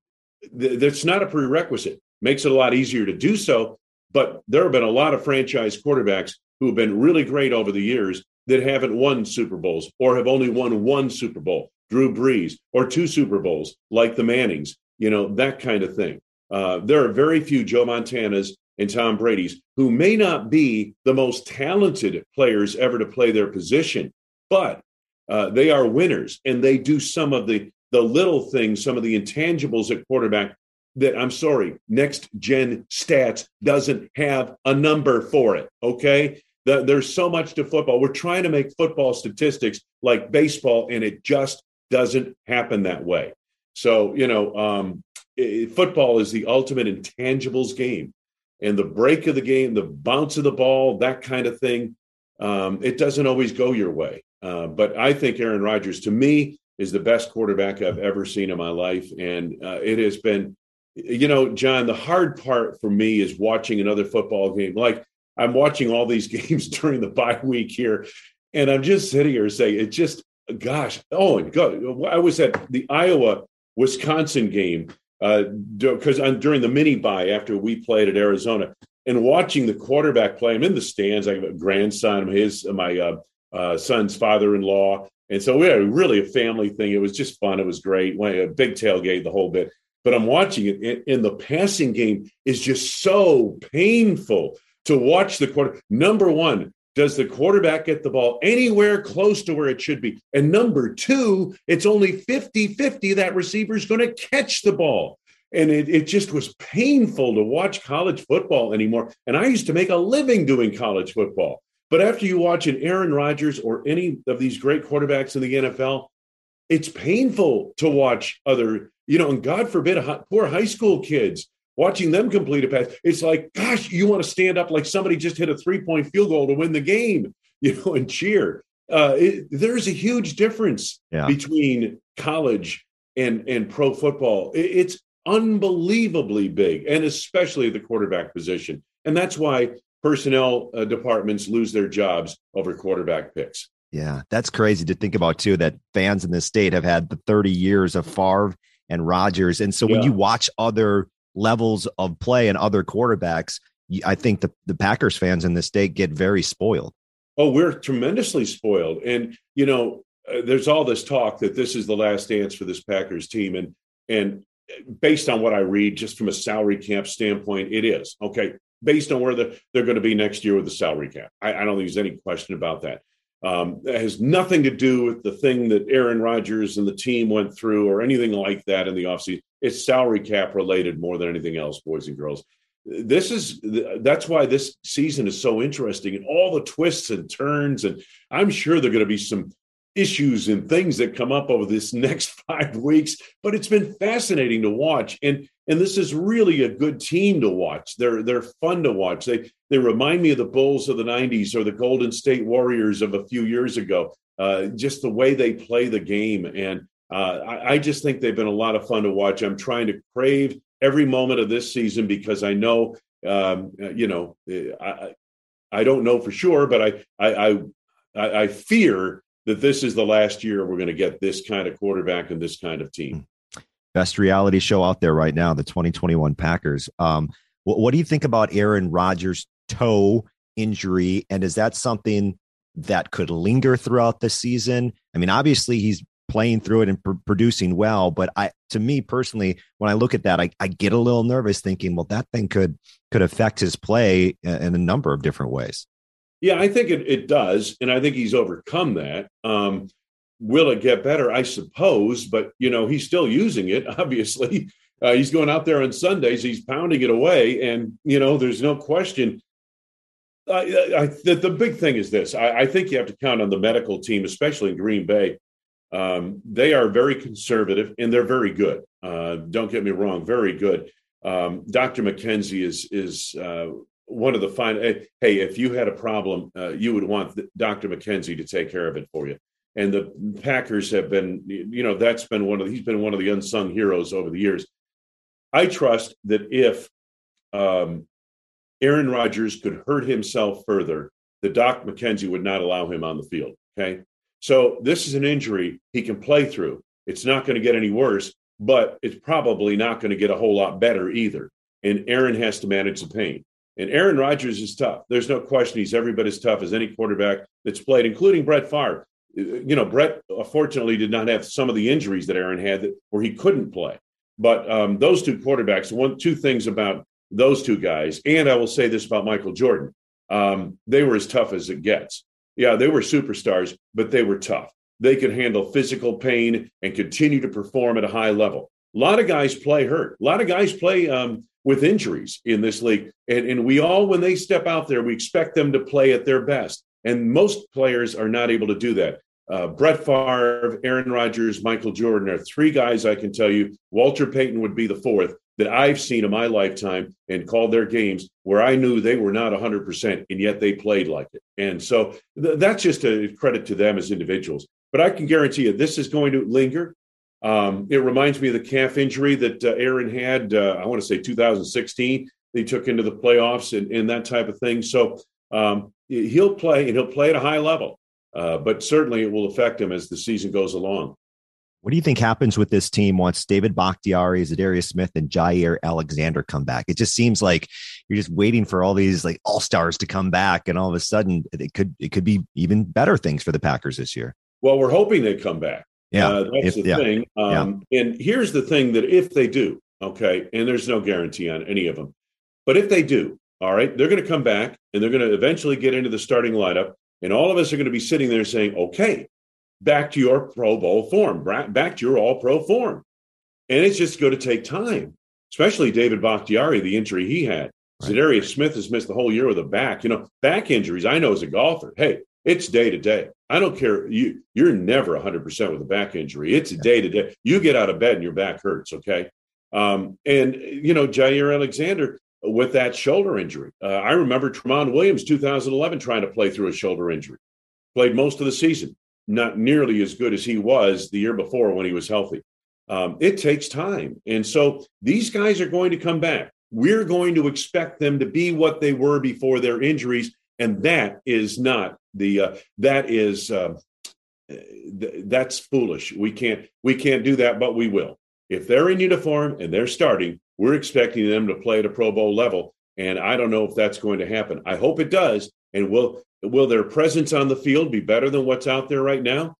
th- that's not a prerequisite. Makes it a lot easier to do so but there have been a lot of franchise quarterbacks who have been really great over the years that haven't won super bowls or have only won one super bowl drew brees or two super bowls like the mannings you know, that kind of thing. Uh, there are very few Joe Montanas and Tom Brady's who may not be the most talented players ever to play their position, but uh, they are winners and they do some of the the little things, some of the intangibles at quarterback that I'm sorry, next gen stats doesn't have a number for it. Okay. The, there's so much to football. We're trying to make football statistics like baseball, and it just doesn't happen that way. So, you know, um, it, football is the ultimate intangibles game. And the break of the game, the bounce of the ball, that kind of thing, um, it doesn't always go your way. Uh, but I think Aaron Rodgers, to me, is the best quarterback I've ever seen in my life. And uh, it has been, you know, John, the hard part for me is watching another football game. Like I'm watching all these games during the bye week here, and I'm just sitting here saying, it just, gosh, oh, and God, I was at the Iowa Wisconsin game because uh, during the mini bye after we played at Arizona and watching the quarterback play, I'm in the stands. I have a grandson, his my uh, uh, son's father-in-law, and so we had really a family thing. It was just fun. It was great. A big tailgate, the whole bit. But I'm watching it, and the passing game is just so painful to watch the quarter. Number one, does the quarterback get the ball anywhere close to where it should be? And number two, it's only 50 50 that receiver is going to catch the ball. And it, it just was painful to watch college football anymore. And I used to make a living doing college football. But after you watch an Aaron Rodgers or any of these great quarterbacks in the NFL, it's painful to watch other, you know, and God forbid, poor high school kids watching them complete a pass, it's like, gosh, you want to stand up like somebody just hit a three point field goal to win the game, you know, and cheer. Uh, it, there's a huge difference yeah. between college and and pro football. It, it's unbelievably big, and especially the quarterback position, and that's why personnel uh, departments lose their jobs over quarterback picks. Yeah, that's crazy to think about too. That fans in this state have had the 30 years of Favre and Rodgers, and so yeah. when you watch other levels of play and other quarterbacks, I think the, the Packers fans in the state get very spoiled. Oh, we're tremendously spoiled. And, you know, uh, there's all this talk that this is the last dance for this Packers team. And, and based on what I read, just from a salary cap standpoint, it is. Okay. based on where the, they're going to be next year with the salary cap. I, I don't think there's any question about that. Um, it has nothing to do with the thing that Aaron Rodgers and the team went through or anything like that in the offseason. It's salary cap related more than anything else, boys and girls. This is that's why this season is so interesting and all the twists and turns. And I'm sure there are going to be some issues and things that come up over this next five weeks. But it's been fascinating to watch, and and this is really a good team to watch. They're they're fun to watch. They they remind me of the Bulls of the '90s or the Golden State Warriors of a few years ago. Uh, just the way they play the game, and uh, I, I just think they've been a lot of fun to watch. I'm trying to crave every moment of this season because I know, um, you know, I, I don't know for sure, but I, I, I, I fear that this is the last year we're going to get this kind of quarterback and this kind of team. Best reality show out there right now, the 2021 Packers. Um, what, what do you think about Aaron Rodgers' toe injury? And is that something that could linger throughout the season? I mean, obviously he's playing through it and pr- producing well, but I, to me personally, when I look at that, I, I get a little nervous thinking, well, that thing could could affect his play in a number of different ways. Yeah, I think it, it does. And I think he's overcome that. Um, will it get better? I suppose, but you know, he's still using it, obviously. Uh, he's going out there on Sundays, he's pounding it away. And, you know, there's no question. I, I, the, the, big thing is this I, I, think you have to count on the medical team, especially in Green Bay. Um, they are very conservative and they're very good. Uh, don't get me wrong, very good. Um, Dr. McKenzie is is uh, one of the fine. Hey, if you had a problem, uh, you would want Dr. McKenzie to take care of it for you. And the Packers have been, you know, that's been one of he's been one of the unsung heroes over the years. I trust that if um, Aaron Rodgers could hurt himself further, the Doc McKenzie would not allow him on the field. Okay, so this is an injury he can play through. It's not going to get any worse, but it's probably not going to get a whole lot better either. And Aaron has to manage the pain. And Aaron Rodgers is tough. There's no question he's every bit as tough as any quarterback that's played, including Brett Favre. You know, Brett fortunately did not have some of the injuries that Aaron had that, where he couldn't play. But um, those two quarterbacks, one, two things about those two guys, and I will say this about Michael Jordan: um, they were as tough as it gets. Yeah, they were superstars, but they were tough. They could handle physical pain and continue to perform at a high level. A lot of guys play hurt. A lot of guys play um, with injuries in this league. And, and we all, when they step out there, we expect them to play at their best. And most players are not able to do that. Uh, Brett Favre, Aaron Rodgers, Michael Jordan are three guys I can tell you. Walter Payton would be the fourth that I've seen in my lifetime and called their games where I knew they were not 100%, and yet they played like it. And so th- that's just a credit to them as individuals. But I can guarantee you this is going to linger. Um, it reminds me of the calf injury that uh, Aaron had, uh, I want to say 2016. They took into the playoffs and, and that type of thing. So um, he'll play and he'll play at a high level, uh, but certainly it will affect him as the season goes along. What do you think happens with this team once David Bakhtiari, Za'Darius Smith, and Jaire Alexander come back? It just seems like you're just waiting for all these like all stars to come back, and all of a sudden it could it could be even better things for the Packers this year. Well, we're hoping they come back. Yeah, uh, that's if, the yeah, thing. Um, yeah. And here's the thing: that if they do, okay, and there's no guarantee on any of them, but if they do, all right, they're going to come back and they're going to eventually get into the starting lineup, and all of us are going to be sitting there saying, "Okay, back to your Pro Bowl form, back to your All Pro form," and it's just going to take time. Especially David Bakhtiari, the injury he had. Right. Za'Darius Smith has missed the whole year with a back. You know, back injuries. I know as a golfer, hey, it's day to day. I don't care. You you're never 100 percent with a back injury. It's day to day. You get out of bed and your back hurts. Okay, um, and you know Jaire Alexander with that shoulder injury. Uh, I remember Tramon Williams 2011 trying to play through a shoulder injury. Played most of the season, not nearly as good as he was the year before when he was healthy. Um, it takes time, and so these guys are going to come back. We're going to expect them to be what they were before their injuries, and that is not the uh, that is uh, th- that's foolish. We can't we can't do that, but we will. If they're in uniform and they're starting, we're expecting them to play at a Pro Bowl level, and I don't know if that's going to happen. I hope it does. And will will their presence on the field be better than what's out there right now?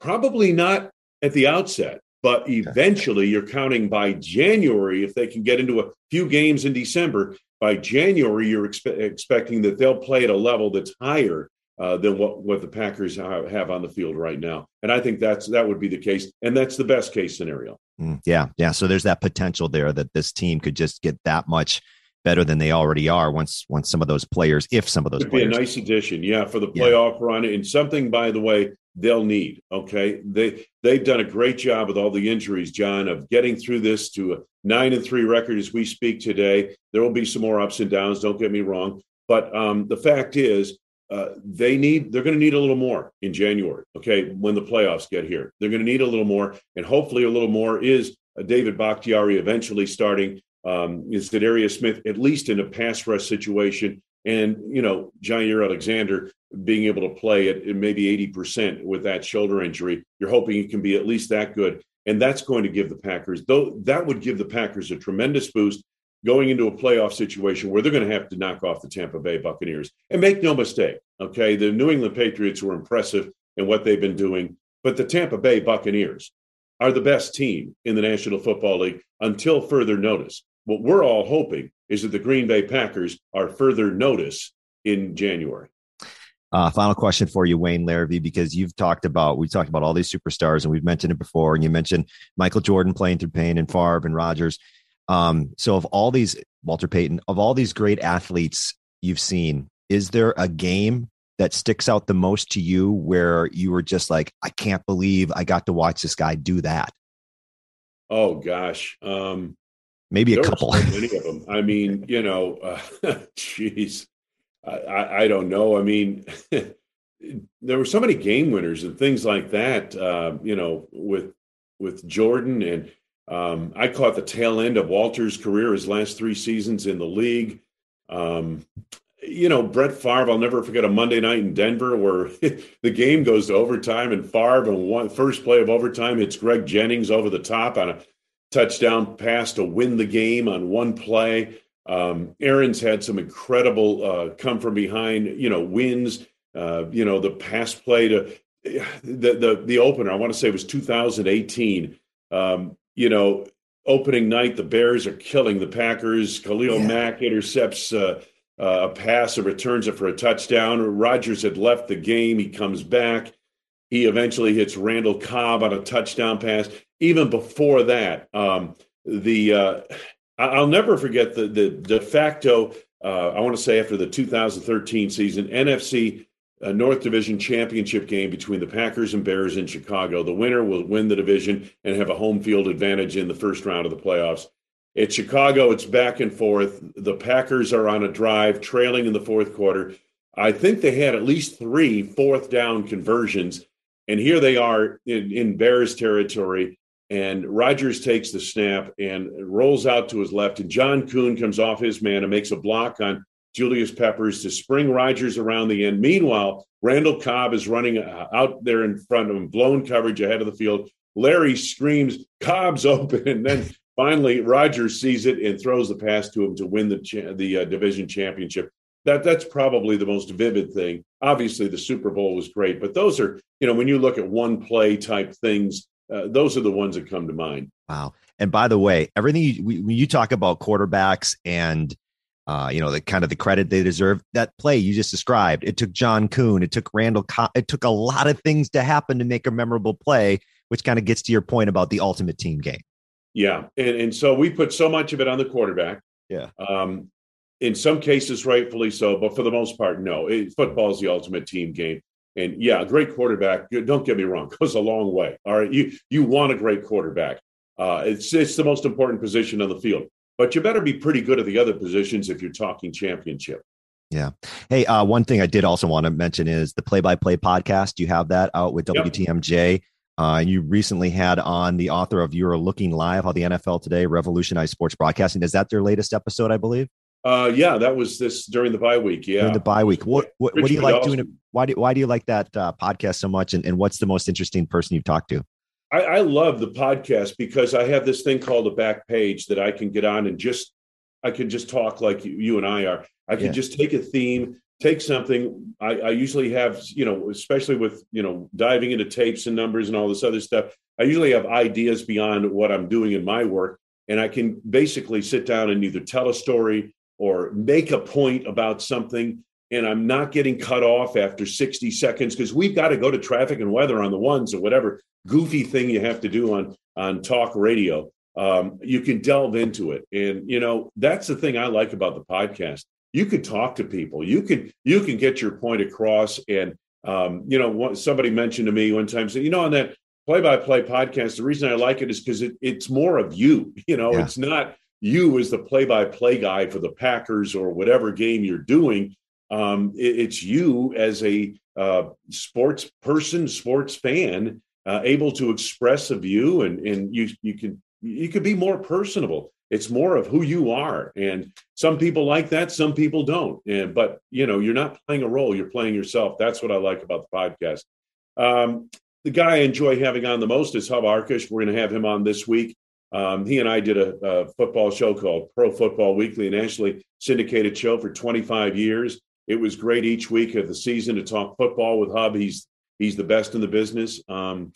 Probably not at the outset, but eventually you're counting by January if they can get into a few games in December by January, you're expe- expecting that they'll play at a level that's higher uh, than what, what the Packers have on the field right now. And I think that's that would be the case, and that's the best case scenario. Mm, yeah, yeah. So there's that potential there that this team could just get that much better than they already are once once some of those players, if some of those Could players, be a nice addition, yeah, for the playoff yeah. run and something. By the way, they'll need. Okay, they they've done a great job with all the injuries, John, of getting through this to a nine and three record as we speak today. There will be some more ups and downs. Don't get me wrong, but um, the fact is. Uh, they need they're going to need a little more in January. Okay, when the playoffs get here, they're going to need a little more, and hopefully a little more is uh, David Bakhtiari eventually starting. Um, Za'Darius Smith at least in a pass rush situation and, you know, Jaire Alexander being able to play at, maybe 80% with that shoulder injury, you're hoping he can be at least that good. And that's going to give the Packers, though, that would give the Packers a tremendous boost going into a playoff situation where they're going to have to knock off the Tampa Bay Buccaneers. And make no mistake, okay, the New England Patriots were impressive in what they've been doing, but the Tampa Bay Buccaneers are the best team in the National Football League until further notice. What we're all hoping is that the Green Bay Packers are further notice in January. Uh, final question for you, Wayne Larrivee, because you've talked about we've talked about all these superstars, and we've mentioned it before, and you mentioned Michael Jordan playing through pain and Favre and Rodgers. Um, so, of all these, Walter Payton, of all these great athletes you've seen, is there a game that sticks out the most to you where you were just like, I can't believe I got to watch this guy do that? Oh gosh, um, maybe a couple. So many of them. I mean, you know, jeez, uh, I, I, don't know. I mean, there were so many game winners and things like that. Uh, you know, with with Jordan and um, I caught the tail end of Walter's career, his last three seasons in the league. Um, you know, Brett Favre, I'll never forget a Monday night in Denver where the game goes to overtime and Favre and one first play of overtime, hits Greg Jennings over the top on a touchdown pass to win the game on one play. Um, Aaron's had some incredible uh, come from behind, you know, wins. Uh, you know, the pass play to the the the opener. I want to say it was 2018. Um, you know, opening night, the Bears are killing the Packers. Khalil yeah. Mack intercepts uh, uh a pass and returns it for a touchdown. Rodgers had left the game. He comes back. He eventually hits Randall Cobb on a touchdown pass. Even before that, um, the uh, I'll never forget the the de facto. Uh, I want to say after the 2013 season, NFC uh, North Division championship game between the Packers and Bears in Chicago. The winner will win the division and have a home field advantage in the first round of the playoffs. At Chicago, it's back and forth. The Packers are on a drive, trailing in the fourth quarter. I think they had at least three fourth down conversions and here they are in, in Bears territory. And Rodgers takes the snap and rolls out to his left. And John Kuhn comes off his man and makes a block on Julius Peppers to spring Rodgers around the end. Meanwhile, Randall Cobb is running uh, out there in front of him, blown coverage ahead of the field. Larry screams, Cobb's open. And then finally, Rodgers sees it and throws the pass to him to win the, cha- the uh, division championship that that's probably the most vivid thing. Obviously, the Super Bowl was great, but those are you know when you look at one play type things, uh, those are the ones that come to mind. Wow! And by the way, everything you, when you talk about quarterbacks and uh, you know the kind of the credit they deserve, that play you just described, it took John Kuhn, it took Randall, it took a lot of things to happen to make a memorable play, which kind of gets to your point about the ultimate team game. Yeah, and and so we put so much of it on the quarterback. Yeah. Um, in some cases, rightfully so, but for the most part, no. football is the ultimate team game. And yeah, a great quarterback, don't get me wrong, goes a long way. All right. You you want a great quarterback. Uh, it's it's the most important position on the field. But you better be pretty good at the other positions if you're talking championship. Yeah. Hey, uh, one thing I did also want to mention is the play by play podcast. You have that out with WTMJ. Yep. Uh, you recently had on the author of You're Looking Live, How the NFL Today Revolutionized Sports Broadcasting. Is that their latest episode, I believe? Uh, yeah, that was this during the bye week. Yeah, during the bye week. What what, what do you like doing? Why do why do you like that uh, podcast so much? And, and what's the most interesting person you've talked to? I, I love the podcast because I have this thing called a back page that I can get on and just I can just talk like you, you and I are. I can yeah. just take a theme, take something. I, I usually have, you know, especially with you know diving into tapes and numbers and all this other stuff. I usually have ideas beyond what I'm doing in my work, and I can basically sit down and either tell a story or make a point about something and I'm not getting cut off after 60 seconds because we've got to go to traffic and weather on the ones or whatever goofy thing you have to do on on talk radio. Um, you can delve into it, and you know that's the thing I like about the podcast. You can talk to people. You can you can get your point across. And um, you know, somebody mentioned to me one time, said, you know, on that play-by-play podcast, the reason I like it is because it, it's more of you. You know, yeah. it's not you as the play-by-play guy for the Packers or whatever game you're doing um, it, it's you as a uh, sports person, sports fan, uh, able to express a view, and and you you can you could be more personable. It's more of who you are, and some people like that, some people don't. And but you know, you're not playing a role; you're playing yourself. That's what I like about the podcast. Um, the guy I enjoy having on the most is Hub Arkush. We're going to have him on this week. Um, he and I did a, a, football show called Pro Football Weekly, a nationally syndicated show for 25 years. It was great each week of the season to talk football with Hub. He's he's the best in the business. Um,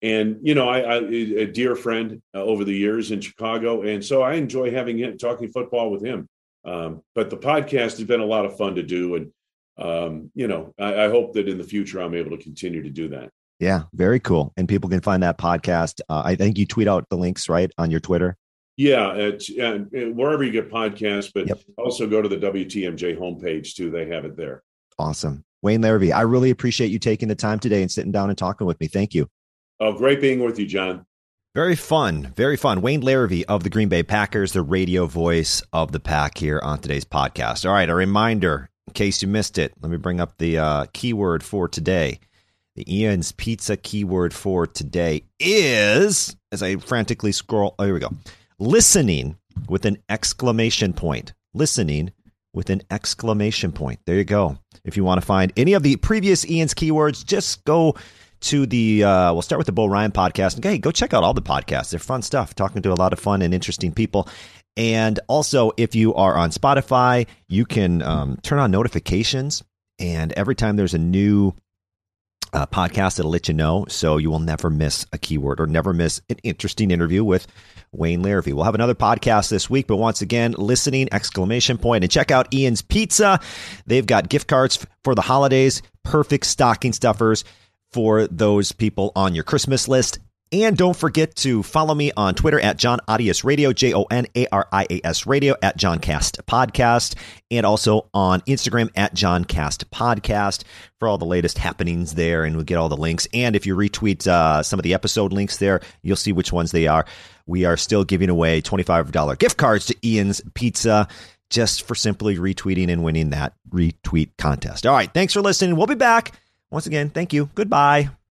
and you know, I, I, a dear friend uh, over the years in Chicago, and so I enjoy having him talking football with him. Um, but the podcast has been a lot of fun to do, and um, you know, I, I, hope that in the future I'm able to continue to do that. Yeah, very cool. And people can find that podcast. Uh, I think you tweet out the links right on your Twitter. Yeah, it's and, wherever you get podcasts, but yep. also go to the WTMJ homepage too. They have it there. Awesome. Wayne Larrivee, I really appreciate you taking the time today and sitting down and talking with me. Thank you. Oh, great being with you, John. Very fun. Very fun. Wayne Larrivee of the Green Bay Packers, the radio voice of the pack here on today's podcast. All right, a reminder in case you missed it, let me bring up the uh, keyword for today. The Ian's Pizza keyword for today is, as I frantically scroll, oh, here we go listening with an exclamation point. Listening with an exclamation point. There you go. If you want to find any of the previous Ian's keywords, just go to the uh, we'll start with the Bo Ryan podcast. And go check out all the podcasts. They're fun stuff. Talking to a lot of fun and interesting people. And also, if you are on Spotify, you can um, turn on notifications. And every time there's a new uh, podcast, it'll let you know. So you will never miss a keyword or never miss an interesting interview with Wayne Larrivee. We'll have another podcast this week, but once again, listening, exclamation point, and check out Ian's Pizza. They've got gift cards for the holidays, perfect stocking stuffers for those people on your Christmas list. And don't forget to follow me on Twitter at Jon Arias Radio, J O N A R I A S Radio, at John Cast Podcast, and also on Instagram at John Cast Podcast for all the latest happenings there. And we'll get all the links. And if you retweet uh, some of the episode links there, you'll see which ones they are. We are still giving away $25 gift cards to Ian's Pizza just for simply retweeting and winning that retweet contest. All right. Thanks for listening. We'll be back. Once again, thank you. Goodbye.